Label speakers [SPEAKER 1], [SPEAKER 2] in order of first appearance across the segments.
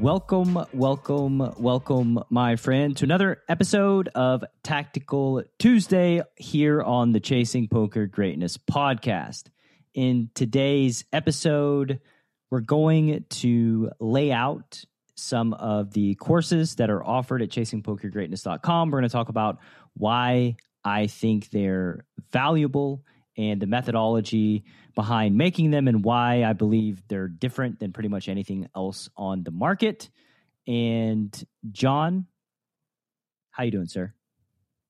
[SPEAKER 1] Welcome, welcome, welcome, my friend, to another episode of Tactical Tuesday here on the Chasing Poker Greatness podcast. In today's episode, we're going to lay out some of the courses that are offered at chasingpokergreatness.com. We're going to talk about why I think they're valuable and the methodology behind making them and why I believe they're different than pretty much anything else on the market. And John, how you doing, sir?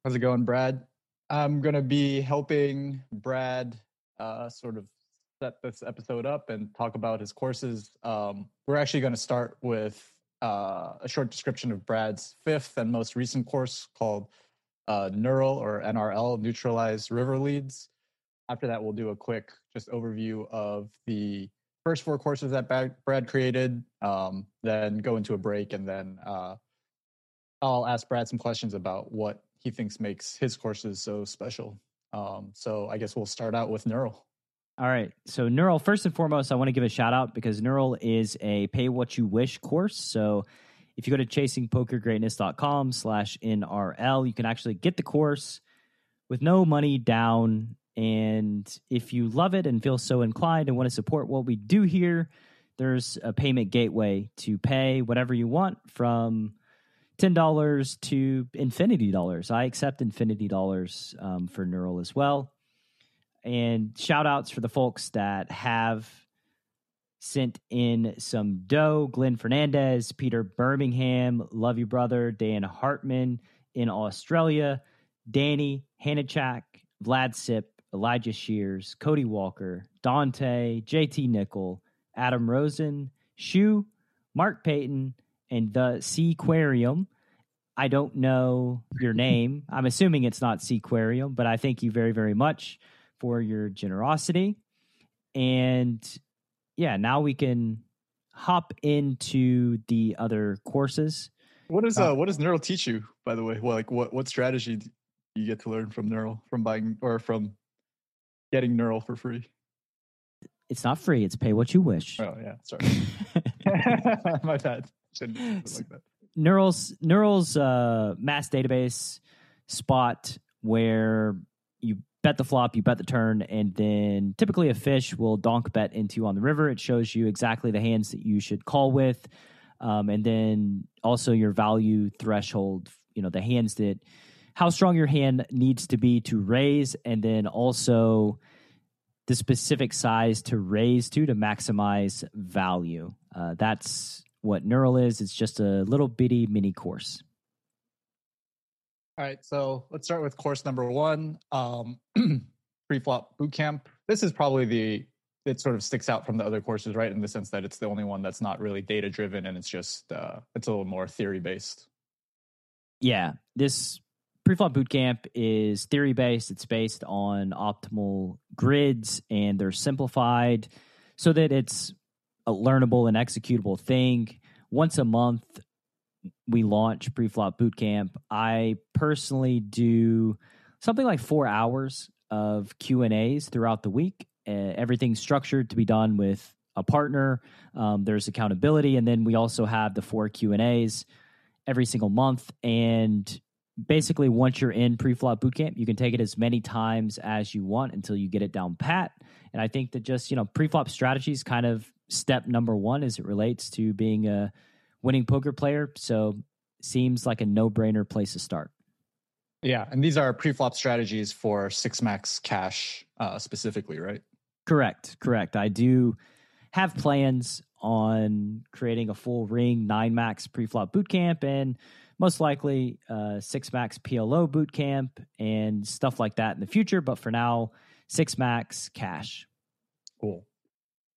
[SPEAKER 2] How's it going, Brad? I'm going to be helping Brad uh, sort of set this episode up and talk about his courses. Um, we're actually going to start with uh, a short description of Brad's fifth and most recent course called uh, Neural or NRL, Neutralized River Leads. After that, we'll do a quick just overview of the first four courses that Brad created, um, then go into a break, and then uh, I'll ask Brad some questions about what he thinks makes his courses so special. Um, so I guess we'll start out with Neural.
[SPEAKER 1] All right. So Neural, first and foremost, I want to give a shout out because Neural is a pay what you wish course. So if you go to chasingpokergreatness.com slash NRL, you can actually get the course with no money down and if you love it and feel so inclined and want to support what we do here, there's a payment gateway to pay whatever you want from $10 to infinity dollars. I accept infinity dollars um, for Neural as well. And shout outs for the folks that have sent in some dough Glenn Fernandez, Peter Birmingham, Love You Brother, Dan Hartman in Australia, Danny Hanachak, Vlad Sip, Elijah Shears, Cody Walker, Dante, JT Nickel, Adam Rosen, Shu, Mark Payton, and the Seaquarium. I don't know your name. I'm assuming it's not Seaquarium, but I thank you very, very much for your generosity. And yeah, now we can hop into the other courses.
[SPEAKER 2] What is uh, uh what does Neural teach you, by the way? Well, like what what strategy do you get to learn from Neural from buying or from getting Neural for free?
[SPEAKER 1] It's not free. It's pay what you wish.
[SPEAKER 2] Oh yeah, sorry. My bad. Shouldn't like that.
[SPEAKER 1] Neural's Neural's uh, mass database spot where you bet the flop, you bet the turn, and then typically a fish will donk bet into on the river. It shows you exactly the hands that you should call with, um, and then also your value threshold. You know the hands that how strong your hand needs to be to raise, and then also the specific size to raise to to maximize value. Uh, that's what Neural is. It's just a little bitty mini course.
[SPEAKER 2] All right, so let's start with course number one, um, pre-flop bootcamp. This is probably the it sort of sticks out from the other courses, right? In the sense that it's the only one that's not really data driven and it's just uh, it's a little more theory based.
[SPEAKER 1] Yeah, this Preflop Bootcamp is theory based. It's based on optimal grids and they're simplified so that it's a learnable and executable thing. Once a month, we launch Preflop Bootcamp. I personally do something like four hours of Q and A's throughout the week. Uh, everything's structured to be done with a partner. Um, there's accountability, and then we also have the four Q and A's every single month. And basically once you're in pre-flop bootcamp, you can take it as many times as you want until you get it down pat. And I think that just you know pre-flop strategy is kind of step number one as it relates to being a winning poker player. So seems like a no-brainer place to start.
[SPEAKER 2] Yeah, and these are pre-flop strategies for six max cash uh, specifically, right?
[SPEAKER 1] Correct, correct. I do have plans on creating a full ring nine max pre-flop bootcamp and most likely uh, six max PLO boot camp and stuff like that in the future. But for now, six max cash.
[SPEAKER 2] Cool.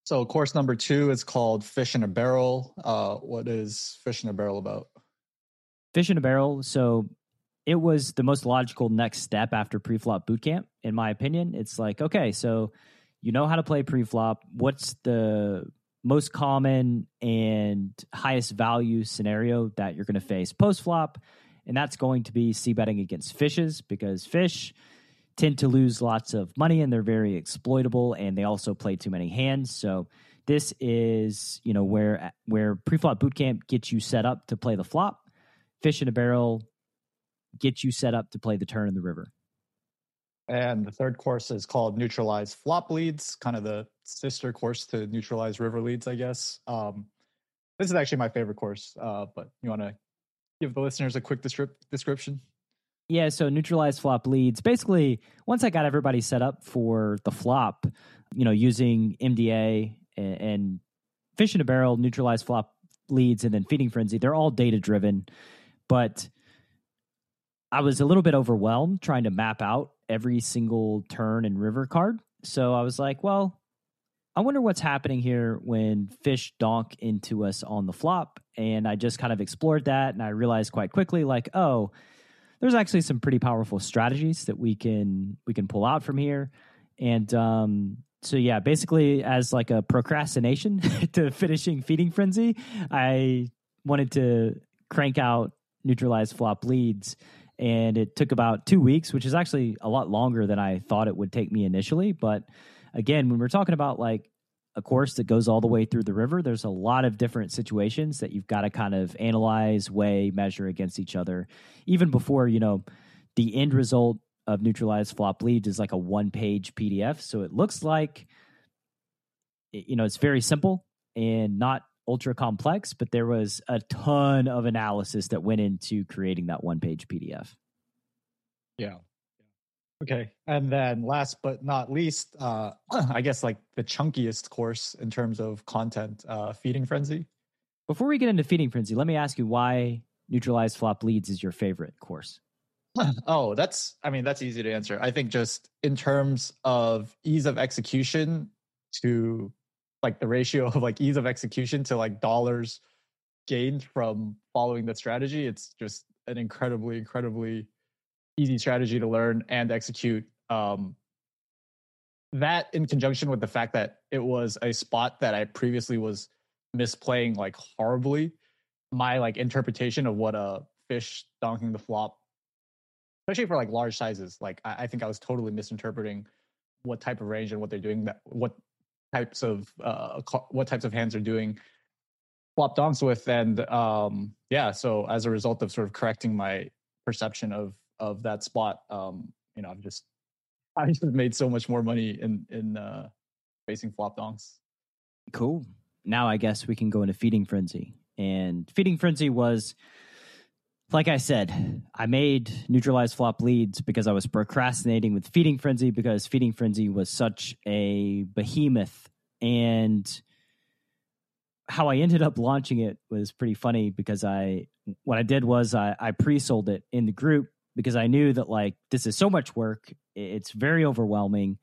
[SPEAKER 2] So course number two is called Fish in a Barrel. Uh, what is Fish in a Barrel about?
[SPEAKER 1] Fish in a barrel. So it was the most logical next step after pre-flop boot camp, in my opinion. It's like, okay, so you know how to play pre-flop. What's the most common and highest value scenario that you're going to face post-flop? And that's going to be c betting against fishes because fish tend to lose lots of money and they're very exploitable and they also play too many hands. So this is, you know, where where pre-flop bootcamp gets you set up to play the flop. Fish in a barrel get you set up to play the turn in the river.
[SPEAKER 2] And the third course is called Neutralize Flop Leads, kind of the sister course to Neutralize River Leads, I guess. Um, this is actually my favorite course, uh, but you want to give the listeners a quick description?
[SPEAKER 1] Yeah, so neutralize flop leads. Basically, once I got everybody set up for the flop, you know, using MDA and, and fish in a barrel, neutralize flop leads, and then feeding frenzy, they're all data driven. But I was a little bit overwhelmed trying to map out every single turn and river card. So I was like, well, I wonder what's happening here when fish donk into us on the flop. And I just kind of explored that and I realized quite quickly, like, oh, there's actually some pretty powerful strategies that we can we can pull out from here. And um, so yeah, basically as like a procrastination to finishing feeding frenzy, I wanted to crank out neutralize flop leads and it took about two weeks, which is actually a lot longer than I thought it would take me initially. But again, when we're talking about like a course that goes all the way through the river, there's a lot of different situations that you've got to kind of analyze, weigh, measure against each other, even before you know the end result of neutralized flop leads is like a one page PDF. So it looks like you know it's very simple and not ultra complex, but there was a ton of analysis that went into creating that one page PDF.
[SPEAKER 2] Yeah. Okay. And then last but not least, uh, I guess like the chunkiest course in terms of content, uh, Feeding Frenzy.
[SPEAKER 1] Before we get into Feeding Frenzy, let me ask you why Neutralized Flop Leads is your favorite course.
[SPEAKER 2] Oh, that's, I mean, that's easy to answer. I think just in terms of ease of execution to like the ratio of like ease of execution to like dollars gained from following the strategy it's just an incredibly incredibly easy strategy to learn and execute um that in conjunction with the fact that it was a spot that i previously was misplaying like horribly my like interpretation of what a fish donking the flop especially for like large sizes like I, I think i was totally misinterpreting what type of range and what they're doing that what types of uh, what types of hands are doing flop donks with, and um, yeah, so as a result of sort of correcting my perception of of that spot, um, you know, I've just I just made so much more money in in uh, facing flop donks.
[SPEAKER 1] Cool. Now I guess we can go into feeding frenzy, and feeding frenzy was like I said, I made neutralized flop leads because I was procrastinating with Feeding Frenzy because Feeding Frenzy was such a behemoth. And how I ended up launching it was pretty funny because I, what I did was I, I pre sold it in the group because I knew that like this is so much work. It's very overwhelming.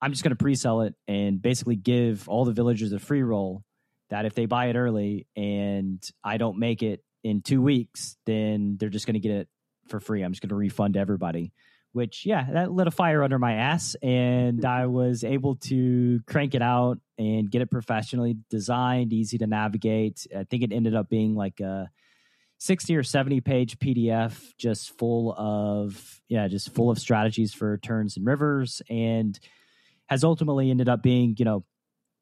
[SPEAKER 1] I'm just going to pre sell it and basically give all the villagers a free roll that if they buy it early and I don't make it in two weeks, then they're just going to get it for free. I'm just going to refund everybody. Which, yeah, that lit a fire under my ass, and hmm. I was able to crank it out and get it professionally designed, easy to navigate. I think it ended up being like a 60 or 70 page PDF, just full of, yeah, just full of strategies for turns and rivers, and has ultimately ended up being, you know,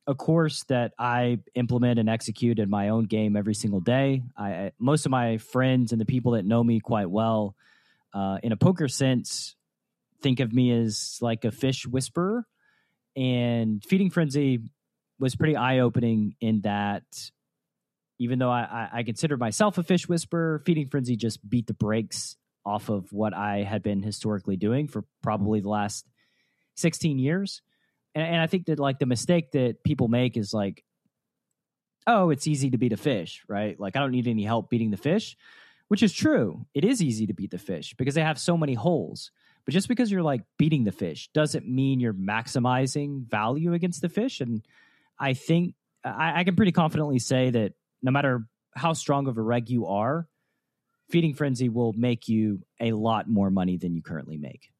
[SPEAKER 1] a course that I implement and execute in my own game every single day. I, most of my friends and the people that know me quite well, uh, in a poker sense, think of me as like a fish whisperer. And feeding frenzy was pretty eye opening in that even though I, I, consider myself a fish whisperer, feeding frenzy just beat the brakes off of what I had been historically doing for probably the last 16 years and, and I think that like the mistake that people make is like, oh, it's easy to beat a fish, right? Like I don't need any help beating the fish, which is true. It is easy to beat the fish because they have so many holes. But just because you're like beating the fish doesn't mean you're maximizing value against the fish. And I think I, I can pretty confidently say that no matter how strong of a reg you are, Feeding Frenzy will make you a lot more money than you currently make.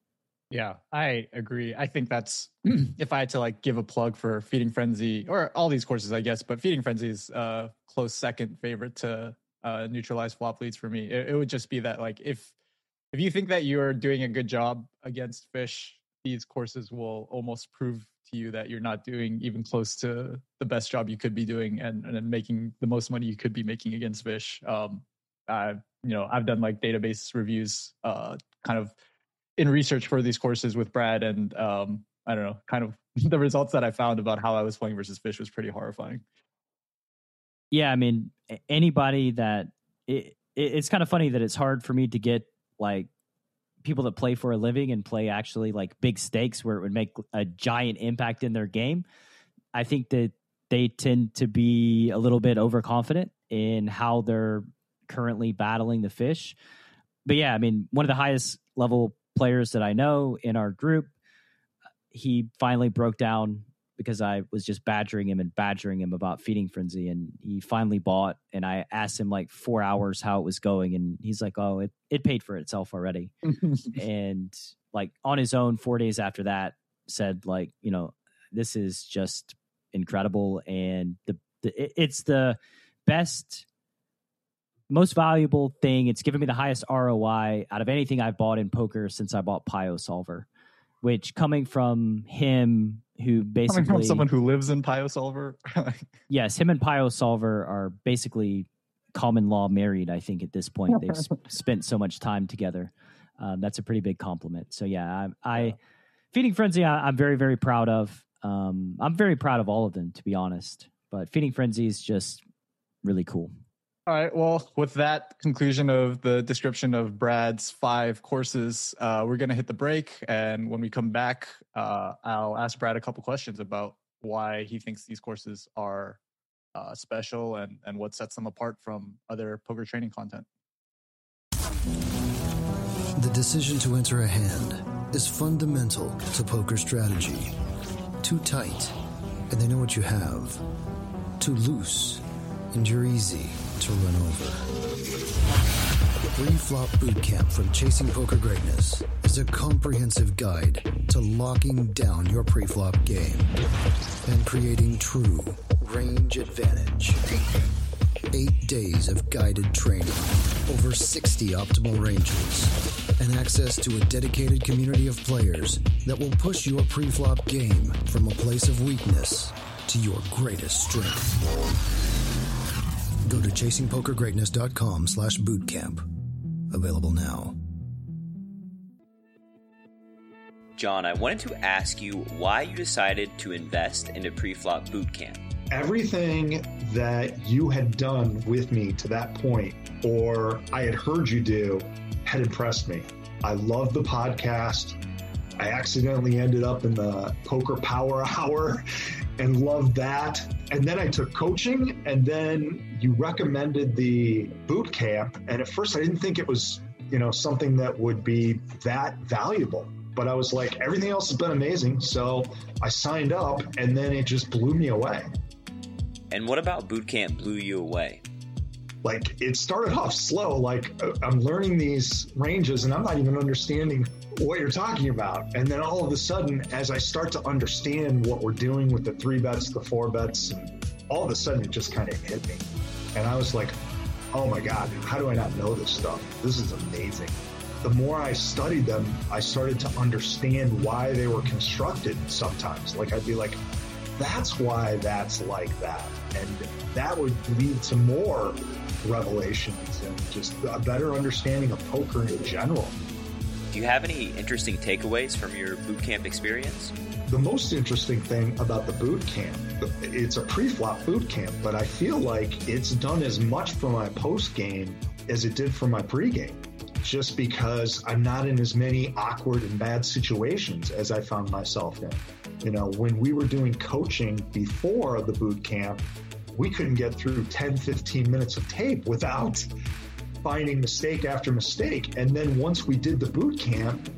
[SPEAKER 2] Yeah, I agree. I think that's if I had to like give a plug for Feeding Frenzy or all these courses, I guess, but Feeding Frenzy is uh close second favorite to uh neutralize flop leads for me. It, it would just be that like if if you think that you're doing a good job against fish, these courses will almost prove to you that you're not doing even close to the best job you could be doing and, and making the most money you could be making against fish. Um, I, you know, I've done like database reviews, uh, kind of in research for these courses with Brad, and um, I don't know, kind of the results that I found about how I was playing versus fish was pretty horrifying.
[SPEAKER 1] Yeah, I mean, anybody that it, it's kind of funny that it's hard for me to get like people that play for a living and play actually like big stakes where it would make a giant impact in their game. I think that they tend to be a little bit overconfident in how they're currently battling the fish. But yeah, I mean, one of the highest level players that I know in our group, he finally broke down because I was just badgering him and badgering him about feeding frenzy, and he finally bought. And I asked him like four hours how it was going, and he's like, "Oh, it it paid for itself already." and like on his own, four days after that, said like, you know, this is just incredible, and the, the it's the best. Most valuable thing. It's given me the highest ROI out of anything I've bought in poker since I bought Pio Solver which coming from him who basically
[SPEAKER 2] coming from someone who lives in PioSolver.
[SPEAKER 1] yes, him and PioSolver are basically common law married. I think at this point they've spent so much time together. Um, that's a pretty big compliment. So yeah, I, I feeding frenzy. I, am very very proud of. Um, I'm very proud of all of them to be honest. But feeding frenzy is just really cool.
[SPEAKER 2] All right. Well, with that conclusion of the description of Brad's five courses, uh, we're going to hit the break. And when we come back, uh, I'll ask Brad a couple questions about why he thinks these courses are uh, special and, and what sets them apart from other poker training content.
[SPEAKER 3] The decision to enter a hand is fundamental to poker strategy. Too tight, and they know what you have. Too loose, and you're easy to run over. Pre-flop bootcamp from Chasing Poker Greatness is a comprehensive guide to locking down your pre-flop game and creating true range advantage. Eight days of guided training, over 60 optimal ranges, and access to a dedicated community of players that will push your pre-flop game from a place of weakness to your greatest strength. Go to chasingpokergreatness.com slash bootcamp. Available now.
[SPEAKER 4] John, I wanted to ask you why you decided to invest in a pre-flop bootcamp.
[SPEAKER 5] Everything that you had done with me to that point, or I had heard you do, had impressed me. I love the podcast. I accidentally ended up in the Poker Power Hour and loved that. And then I took coaching, and then you recommended the boot camp. And at first, I didn't think it was, you know, something that would be that valuable. But I was like, everything else has been amazing. So I signed up, and then it just blew me away.
[SPEAKER 4] And what about boot camp blew you away?
[SPEAKER 5] Like it started off slow. Like uh, I'm learning these ranges, and I'm not even understanding what you're talking about. And then all of a sudden, as I start to understand what we're doing with the three bets, the four bets, and all of a sudden it just kind of hit me. And I was like, oh my God, how do I not know this stuff? This is amazing. The more I studied them, I started to understand why they were constructed sometimes. Like I'd be like, that's why that's like that. And that would lead to more revelations and just a better understanding of poker in general.
[SPEAKER 4] Do you have any interesting takeaways from your boot camp experience?
[SPEAKER 5] The most interesting thing about the boot camp, it's a pre-flop boot camp, but I feel like it's done as much for my post game as it did for my pre-game. Just because I'm not in as many awkward and bad situations as I found myself in. You know, when we were doing coaching before the boot camp, we couldn't get through 10, 15 minutes of tape without finding mistake after mistake. And then once we did the boot camp,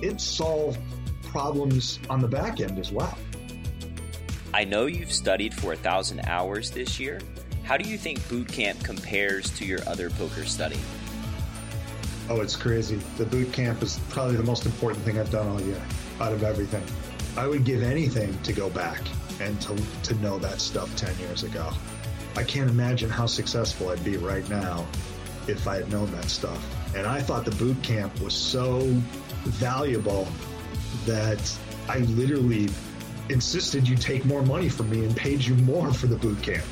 [SPEAKER 5] it solved problems on the back end as well.
[SPEAKER 4] I know you've studied for a thousand hours this year. How do you think boot camp compares to your other poker study?
[SPEAKER 5] Oh, it's crazy. The boot camp is probably the most important thing I've done all year out of everything. I would give anything to go back and to, to know that stuff 10 years ago. I can't imagine how successful I'd be right now if I had known that stuff. And I thought the boot camp was so valuable that I literally insisted you take more money from me and paid you more for the boot camp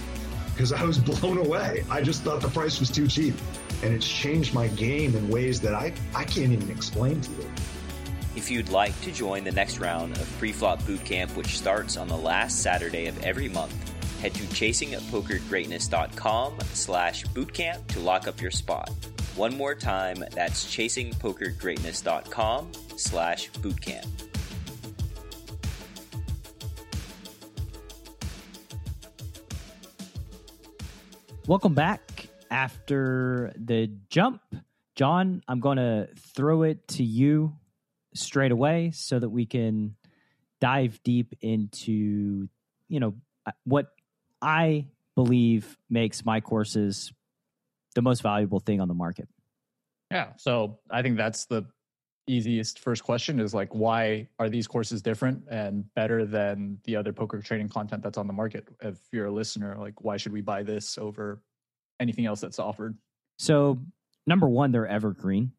[SPEAKER 5] because I was blown away. I just thought the price was too cheap. And it's changed my game in ways that I, I can't even explain to you.
[SPEAKER 4] If you'd like to join the next round of Preflop Bootcamp, which starts on the last Saturday of every month, head to chasingpokergreatness.com slash bootcamp to lock up your spot. One more time, that's chasingpokergreatness.com slash bootcamp.
[SPEAKER 1] Welcome back after the jump. John, I'm going to throw it to you straight away so that we can dive deep into, you know, uh, what I believe makes my courses the most valuable thing on the market.
[SPEAKER 2] Yeah. So I think that's the easiest first question is like, why are these courses different and better than the other poker training content that's on the market? If you're a listener, like, why should we buy this over anything else that's offered?
[SPEAKER 1] So, number one, they're evergreen.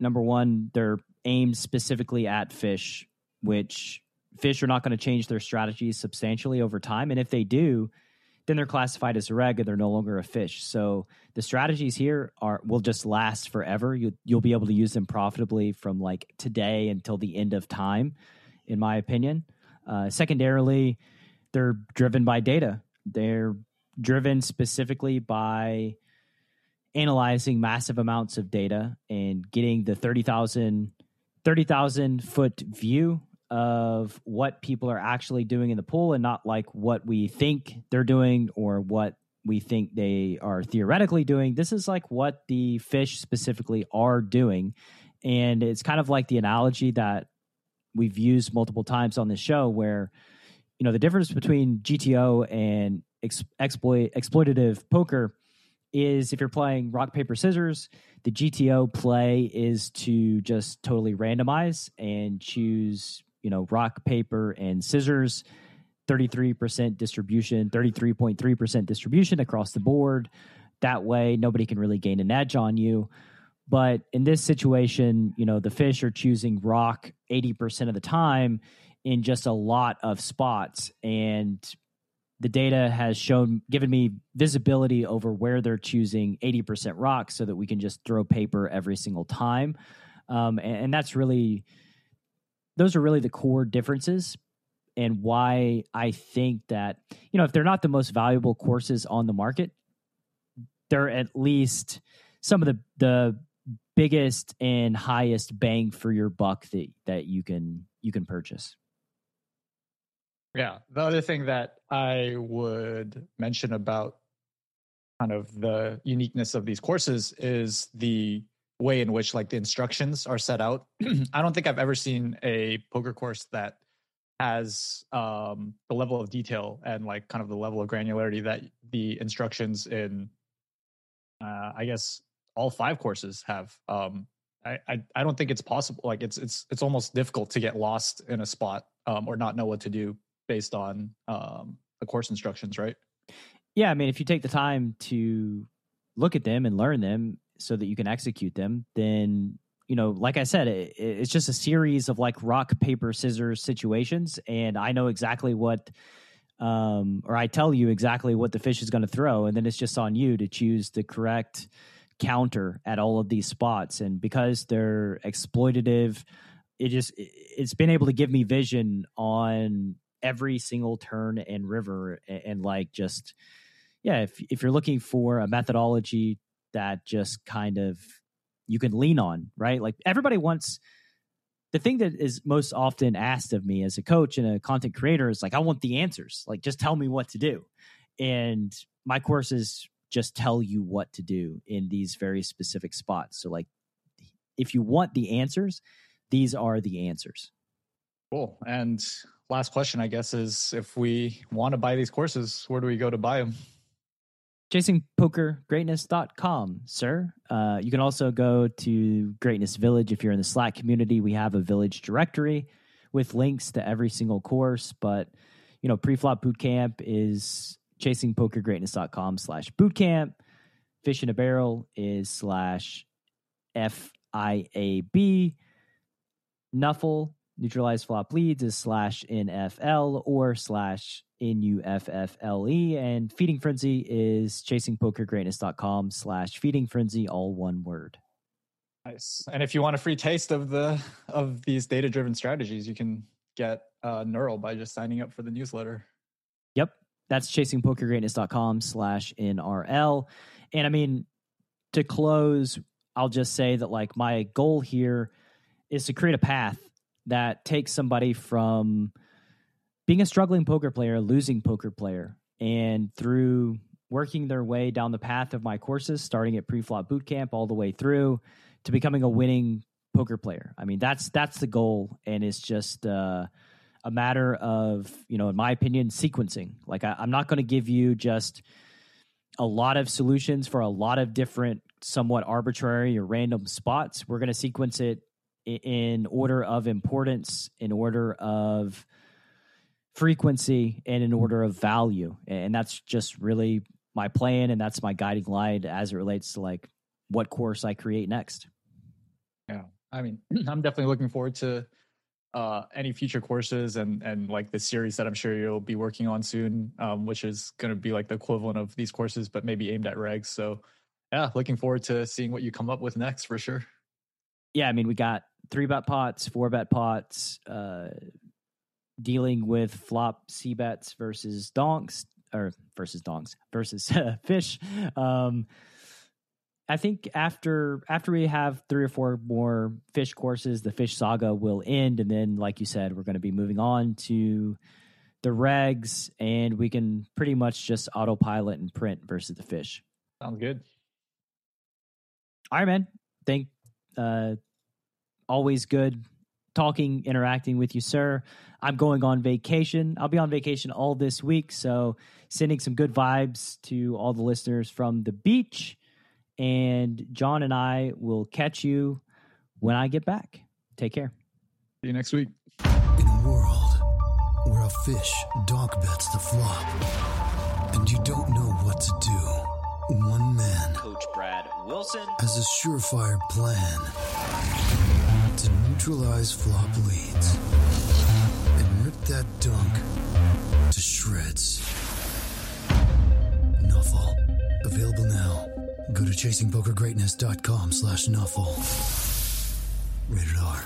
[SPEAKER 1] Number one, they're aimed specifically at fish, which fish are not going to change their strategies substantially over time. And if they do, then they're classified as a reg and they're no longer a fish. So the strategies here are will just last forever. You you'll be able to use them profitably from like today until the end of time, in my opinion. Uh, secondarily, they're driven by data. They're driven specifically by analyzing massive amounts of data and getting the 30,000 30,000 foot view of what people are actually doing in the pool and not like what we think they're doing or what we think they are theoretically doing. This is like what the fish specifically are doing. And it's kind of like the analogy that we've used multiple times on this show where, you know, the difference between GTO and ex- exploit exploitative poker is if you're playing rock paper scissors the gto play is to just totally randomize and choose you know rock paper and scissors. 33% distribution 33.3% distribution across the board. That way nobody can really gain an edge on you. But in this situation you know the fish are choosing rock 80% of the time in just a lot of spots. And the data has shown given me visibility over where they're choosing 80% rock so that we can just throw paper every single time. Um, and, and, that's really those are really the core differences and why i think that you know if they're not the most valuable courses on the market they're at least some of the the biggest and highest bang for your buck that that you can you can purchase
[SPEAKER 2] yeah. The other thing that I would mention about kind of the uniqueness of these courses is the way in which like the instructions are set out. I don't think I've ever seen a poker course that has um, the level of detail and like kind of the level of granularity that the instructions in, uh, I guess, all five courses have. Um, I, I, I don't think it's possible. Like it's it's it's almost difficult to get lost in a spot um, or not know what to do based on um, the course instructions, right?
[SPEAKER 1] Yeah, I mean, if you take the time to look at them and learn them so that you can execute them, then you know, like I said, it, it's just a series of like rock paper scissors situations, and I know exactly what, um, or I tell you exactly what the fish is going to throw, and then it's just on you to choose the correct counter at all of these spots, and because they're exploitative it just it's been able to give me vision on every single turn and river and, and like just yeah if if you're looking for a methodology that just kind of you can lean on right? Like everybody wants the thing that is most often asked of me as a coach and a content creator is like i want the answers. Like just tell me what to do. And my courses just tell you what to do in these very specific spots. So like if you want the answers these are the answers.
[SPEAKER 2] Cool. And last question, I guess, is if we want to buy these courses, where do we go to buy them?
[SPEAKER 1] chasingpokergreatness.com, sir. Uh, you can also go to Greatness Village if you're in the Slack community. We have a village directory with links to every single course. But, you know, pre-flop bootcamp is chasingpokergreatness.com slash bootcamp. Fish in a barrel is slash F-I-A-B. Nuffle, neutralized flop leads is slash NFL or slash N-U-F-F-L-E. And Feeding Frenzy is chasingpokergreatness.com slash feeding frenzy, all one word.
[SPEAKER 2] Nice. And if you want a free taste of the of these data driven strategies, you can get uh, Neural by just signing up for the newsletter.
[SPEAKER 1] Yep. That's chasingpokergreatness.com slash NRL. And I mean, to close, I'll just say that like my goal here is to create a path that takes somebody from being a struggling poker player, losing poker player, and through working their way down the path of my courses, starting at pre-flop boot camp all the way through to becoming a winning poker player. I mean, that's that's the goal, and it's just uh, a matter of you know, in my opinion, sequencing. Like I, I'm not going to give you just a lot of solutions for a lot of different, somewhat arbitrary or random spots. We're going to sequence it in order of importance, in order of frequency, and in order of value. And that's just really my plan, and that's my guiding light as it relates to like what course I create next.
[SPEAKER 2] Yeah, I mean, I'm definitely looking forward to uh, any future courses and and like the series that I'm sure you'll be working on soon, um, which is going to be like the equivalent of these courses, but maybe aimed at regs. So, yeah, looking forward to seeing what you come up with next for sure.
[SPEAKER 1] Yeah, I mean, we got three bet pots, four bet pots, uh, dealing with flop c bets versus donks or versus donks versus fish. Um, I think after after we have three or four more fish courses, the fish saga will end, and then, like you said, we're going to be moving on to the regs, and we can pretty much just autopilot and print versus the fish.
[SPEAKER 2] Sounds good.
[SPEAKER 1] All right, man. Thank. Uh, always good talking, interacting with you, sir. I'm going on vacation. I'll be on vacation all this week, so sending some good vibes to all the listeners from the beach and John and I will catch you when I get back. Take care.
[SPEAKER 2] See you next week.
[SPEAKER 3] In a world where a fish dog bets the flop, and you don't know what to do, one man,
[SPEAKER 4] Coach Brad Wilson,
[SPEAKER 3] has a surefire plan to neutralize flop leads and rip that donk to shreds. Nuffle. Available now. Go to chasingpokergreatness.com slash nuffle. Rated R.